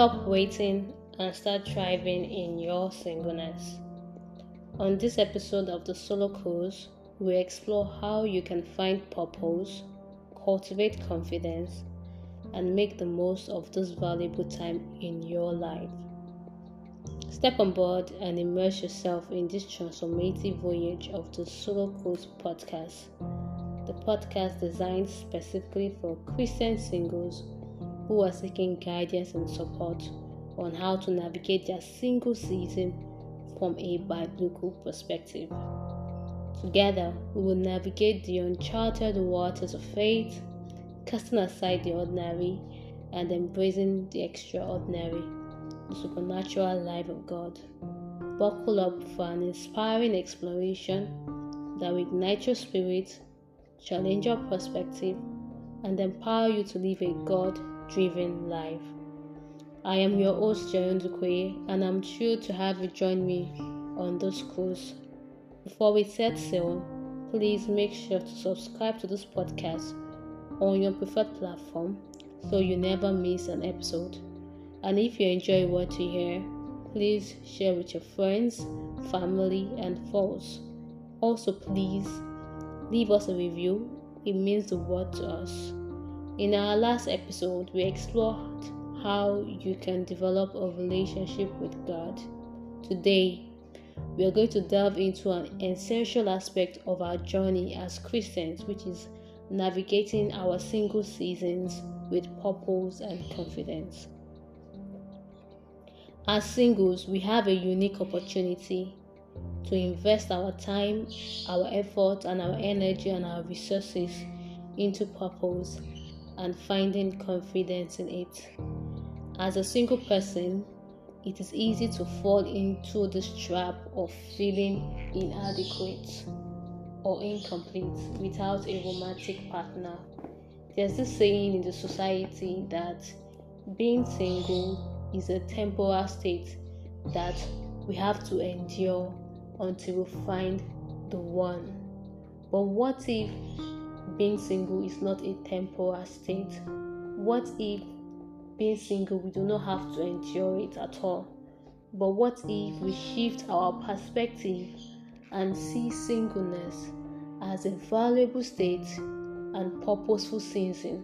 Stop waiting and start thriving in your singleness. On this episode of the Solo Cruise, we explore how you can find purpose, cultivate confidence, and make the most of this valuable time in your life. Step on board and immerse yourself in this transformative voyage of the Solo Cruise podcast, the podcast designed specifically for Christian singles who are seeking guidance and support on how to navigate their single season from a biblical perspective. Together, we will navigate the uncharted waters of faith, casting aside the ordinary and embracing the extraordinary, the supernatural life of God. Buckle up for an inspiring exploration that will ignite your spirit, challenge your perspective, and empower you to live a God driven life. I am your host, Joy Ndukwe, and I'm thrilled to have you join me on this course. Before we set sail, please make sure to subscribe to this podcast on your preferred platform so you never miss an episode. And if you enjoy what you hear, please share with your friends, family, and foes. Also, please leave us a review, it means the world to us. In our last episode, we explored how you can develop a relationship with God. Today, we are going to delve into an essential aspect of our journey as Christians, which is navigating our single seasons with purpose and confidence. As singles, we have a unique opportunity to invest our time, our effort, and our energy and our resources into purpose and finding confidence in it. As a single person, it is easy to fall into this trap of feeling inadequate or incomplete without a romantic partner. There's this saying in the society that being single is a temporal state that we have to endure until we find the one. But what if being single is not a temporal state? What if being single we do not have to endure it at all? But what if we shift our perspective and see singleness as a valuable state and purposeful season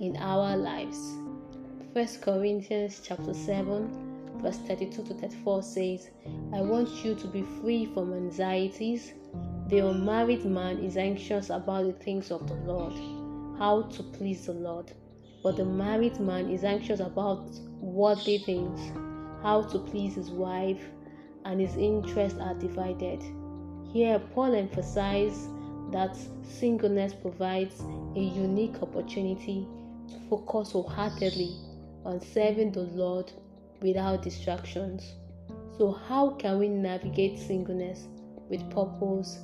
in our lives? 1 Corinthians chapter 7 verse 32 to 34 says, I want you to be free from anxieties the unmarried man is anxious about the things of the Lord, how to please the Lord. But the married man is anxious about worldly things, how to please his wife, and his interests are divided. Here, Paul emphasizes that singleness provides a unique opportunity to focus wholeheartedly on serving the Lord without distractions. So, how can we navigate singleness with purpose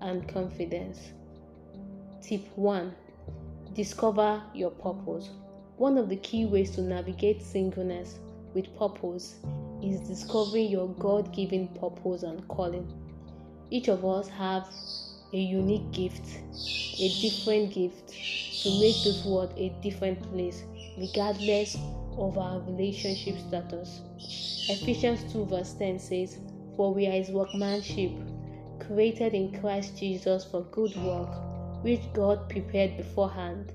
and confidence. Tip 1 Discover your purpose. One of the key ways to navigate singleness with purpose is discovering your God given purpose and calling. Each of us have a unique gift, a different gift to make this world a different place, regardless of our relationship status. Ephesians 2 verse 10 says, For we are his workmanship created in Christ Jesus for good work, which God prepared beforehand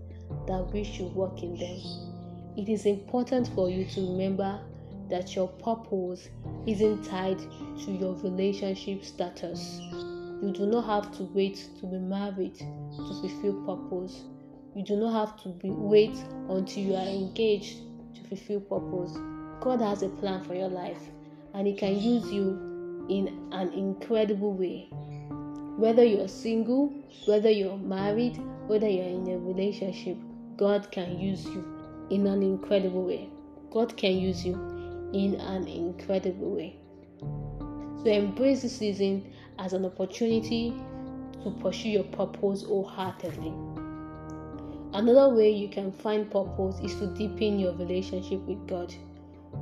that we should walk in them. It is important for you to remember that your purpose isn't tied to your relationship status. You do not have to wait to be married to fulfill purpose. You do not have to be, wait until you are engaged fulfill purpose. God has a plan for your life and He can use you in an incredible way. Whether you're single, whether you're married, whether you're in a relationship, God can use you in an incredible way. God can use you in an incredible way. So embrace the season as an opportunity to pursue your purpose wholeheartedly. Another way you can find purpose is to deepen your relationship with God.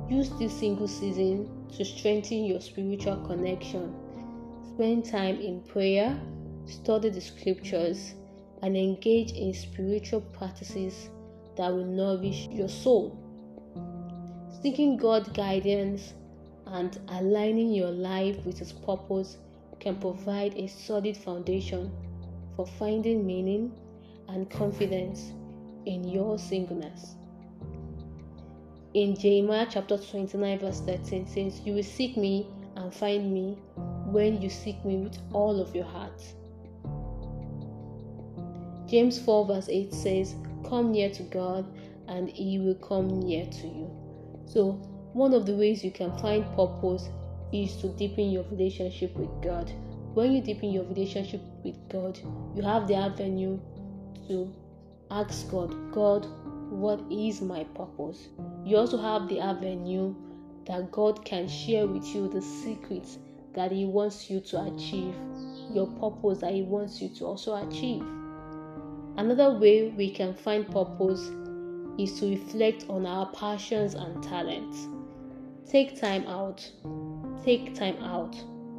Use this single season to strengthen your spiritual connection. Spend time in prayer, study the scriptures, and engage in spiritual practices that will nourish your soul. Seeking God's guidance and aligning your life with His purpose can provide a solid foundation for finding meaning and confidence in your singleness. In Jeremiah chapter 29, verse 13 says, You will seek me and find me when you seek me with all of your heart. James 4, verse 8 says, Come near to God, and He will come near to you. So, one of the ways you can find purpose is to deepen your relationship with God. When you deepen your relationship with God, you have the avenue to ask God, God, what is my purpose? You also have the avenue that God can share with you the secrets that He wants you to achieve, your purpose that He wants you to also achieve. Another way we can find purpose is to reflect on our passions and talents. Take time out. Take time out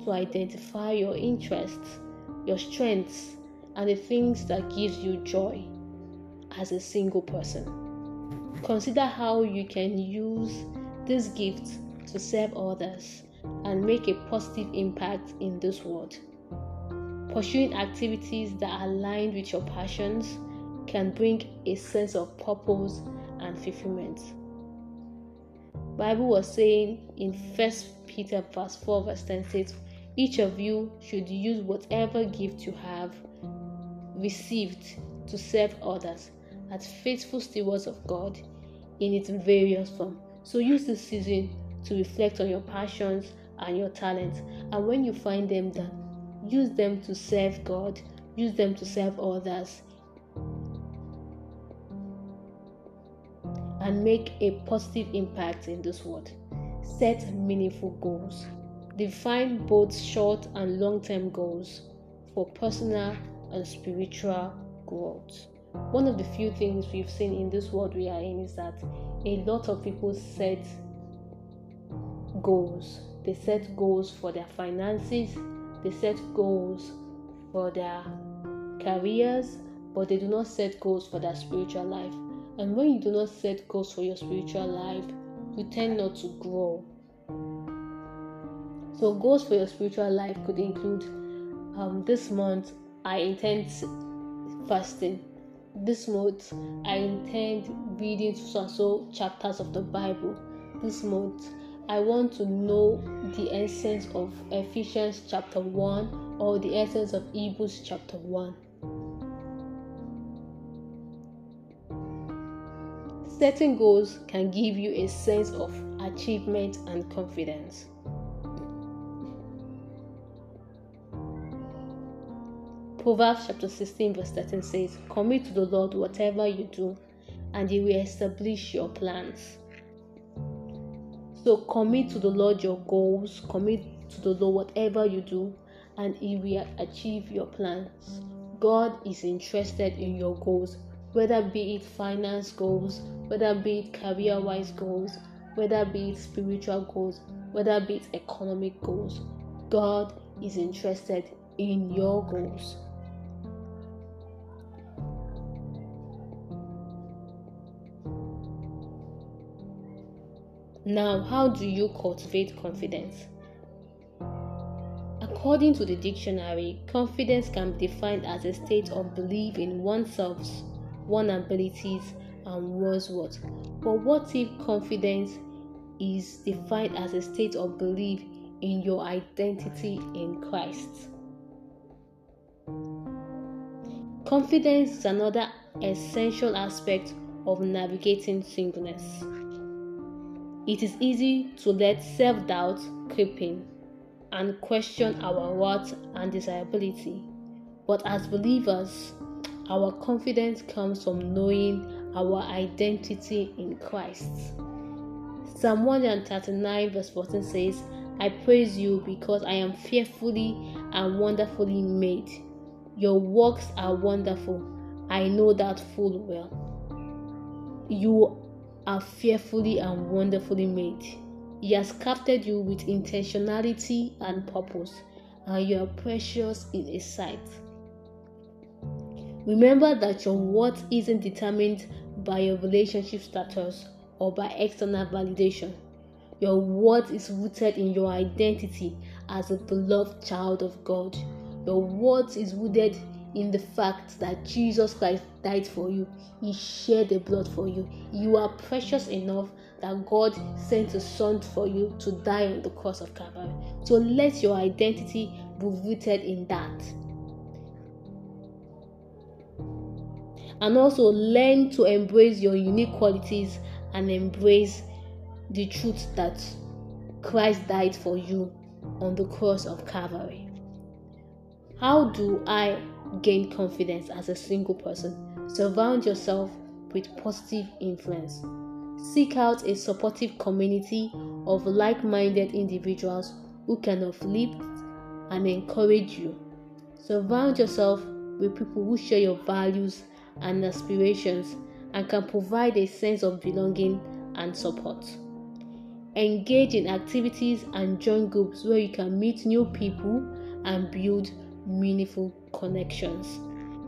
to identify your interests, your strengths, and the things that gives you joy as a single person. Consider how you can use this gift to serve others and make a positive impact in this world. Pursuing activities that are aligned with your passions can bring a sense of purpose and fulfillment. Bible was saying in First Peter verse 4 verse 10 says, each of you should use whatever gift you have received to serve others as faithful stewards of God in its various form. So use this season to reflect on your passions and your talents, and when you find them done, use them to serve God, use them to serve others, and make a positive impact in this world. Set meaningful goals. Define both short and long term goals for personal and spiritual growth. One of the few things we've seen in this world we are in is that a lot of people set goals. They set goals for their finances, they set goals for their careers, but they do not set goals for their spiritual life. And when you do not set goals for your spiritual life, you tend not to grow. So, goals for your spiritual life could include um, this month I intend fasting. This month I intend reading so so chapters of the Bible. This month I want to know the essence of Ephesians chapter 1 or the essence of Hebrews chapter 1. Setting goals can give you a sense of achievement and confidence. Proverbs chapter 16, verse 13 says, Commit to the Lord whatever you do, and He will establish your plans. So commit to the Lord your goals, commit to the Lord whatever you do, and He will achieve your plans. God is interested in your goals, whether be it finance goals, whether be it career wise goals, whether be it spiritual goals, whether be it economic goals. God is interested in your goals. Now, how do you cultivate confidence? According to the dictionary, confidence can be defined as a state of belief in oneself, one's abilities and one's worth. But what if confidence is defined as a state of belief in your identity in Christ? Confidence is another essential aspect of navigating singleness. It is easy to let self doubt creep in and question our worth and desirability. But as believers, our confidence comes from knowing our identity in Christ. Psalm 139, verse 14 says, I praise you because I am fearfully and wonderfully made. Your works are wonderful. I know that full well. You are fearfully and wonderfully made. He has crafted you with intentionality and purpose, and you are precious in His sight. Remember that your worth isn't determined by your relationship status or by external validation. Your worth is rooted in your identity as a beloved child of God. Your worth is rooted in the fact that Jesus Christ died for you. He shed the blood for you. You are precious enough that God sent a son for you to die on the cross of Calvary. So let your identity be rooted in that. And also learn to embrace your unique qualities and embrace the truth that Christ died for you on the cross of Calvary. How do I gain confidence as a single person? Surround yourself with positive influence. Seek out a supportive community of like minded individuals who can uplift and encourage you. Surround yourself with people who share your values and aspirations and can provide a sense of belonging and support. Engage in activities and join groups where you can meet new people and build meaningful connections.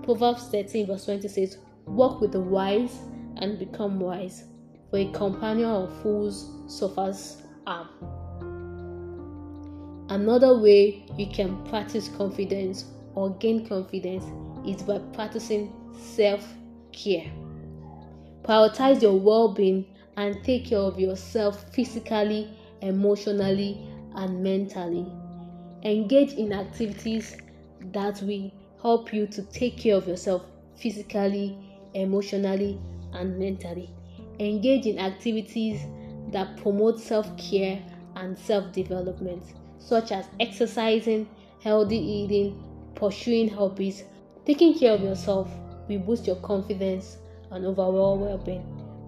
Proverbs 13, verse 20 says, Walk with the wise and become wise, for a companion of fools suffers harm. Another way you can practice confidence or gain confidence is by practicing self care. Prioritize your well being and take care of yourself physically, emotionally, and mentally. Engage in activities that will help you to take care of yourself physically, emotionally, and mentally. Engage in activities that promote self care and self development, such as exercising, healthy eating, pursuing hobbies. Taking care of yourself will boost your confidence and overall well being.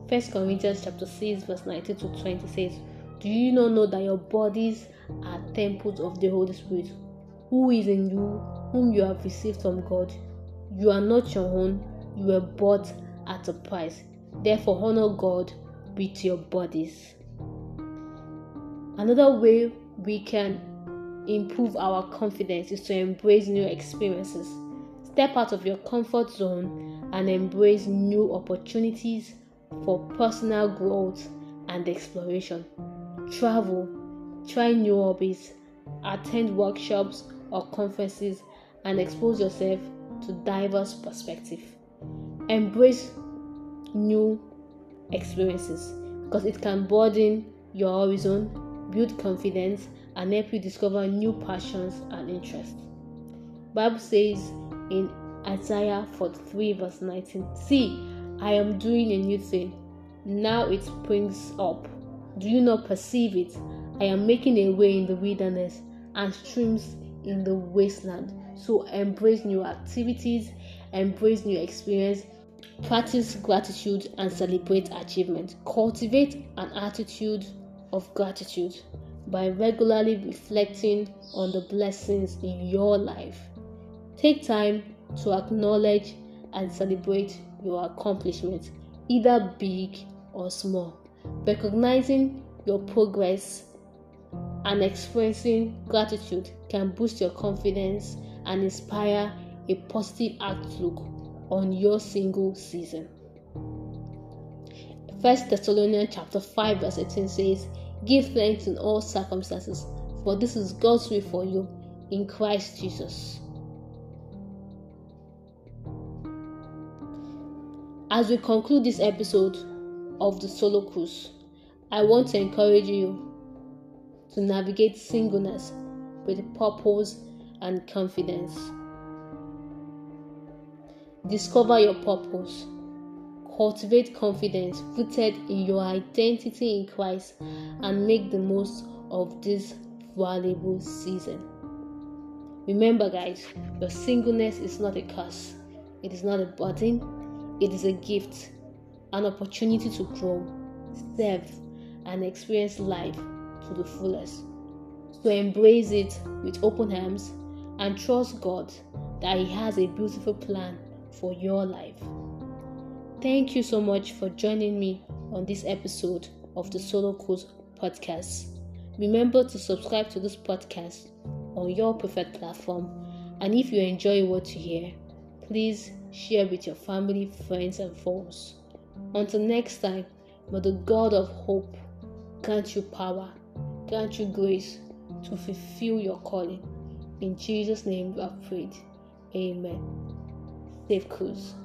1 Corinthians chapter 6, verse 19 to 20 says, Do you not know that your bodies are temples of the Holy Spirit, who is in you, whom you have received from God? You are not your own, you were bought at a price. Therefore, honor God with your bodies. Another way we can improve our confidence is to embrace new experiences. Step out of your comfort zone and embrace new opportunities for personal growth and exploration. Travel, try new hobbies, attend workshops or conferences, and expose yourself to diverse perspectives. Embrace new experiences because it can broaden your horizon, build confidence, and help you discover new passions and interests. Bible says in Isaiah 43 verse 19, See, I am doing a new thing. Now it springs up. Do you not perceive it? I am making a way in the wilderness and streams in the wasteland. So embrace new activities, embrace new experience, practice gratitude and celebrate achievement. Cultivate an attitude of gratitude by regularly reflecting on the blessings in your life. Take time to acknowledge and celebrate your accomplishments, either big or small. Recognizing your progress and expressing gratitude can boost your confidence and inspire a positive outlook on your single season. 1 Thessalonians chapter 5 verse 18 says, Give thanks in all circumstances, for this is God's will for you in Christ Jesus. As we conclude this episode of the Solo Cruise, I want to encourage you to navigate singleness with purpose and confidence. Discover your purpose. Cultivate confidence rooted in your identity in Christ and make the most of this valuable season. Remember, guys, your singleness is not a curse, it is not a burden, it is a gift, an opportunity to grow, serve, and experience life to the fullest. So embrace it with open arms and trust God that He has a beautiful plan for your life. Thank you so much for joining me on this episode of the Solo Cruise podcast. Remember to subscribe to this podcast on your preferred platform. And if you enjoy what you hear, please share with your family, friends, and foes. Until next time, But the God of hope grant you power, grant you grace to fulfill your calling. In Jesus' name we have prayed. Amen. Safe cruise.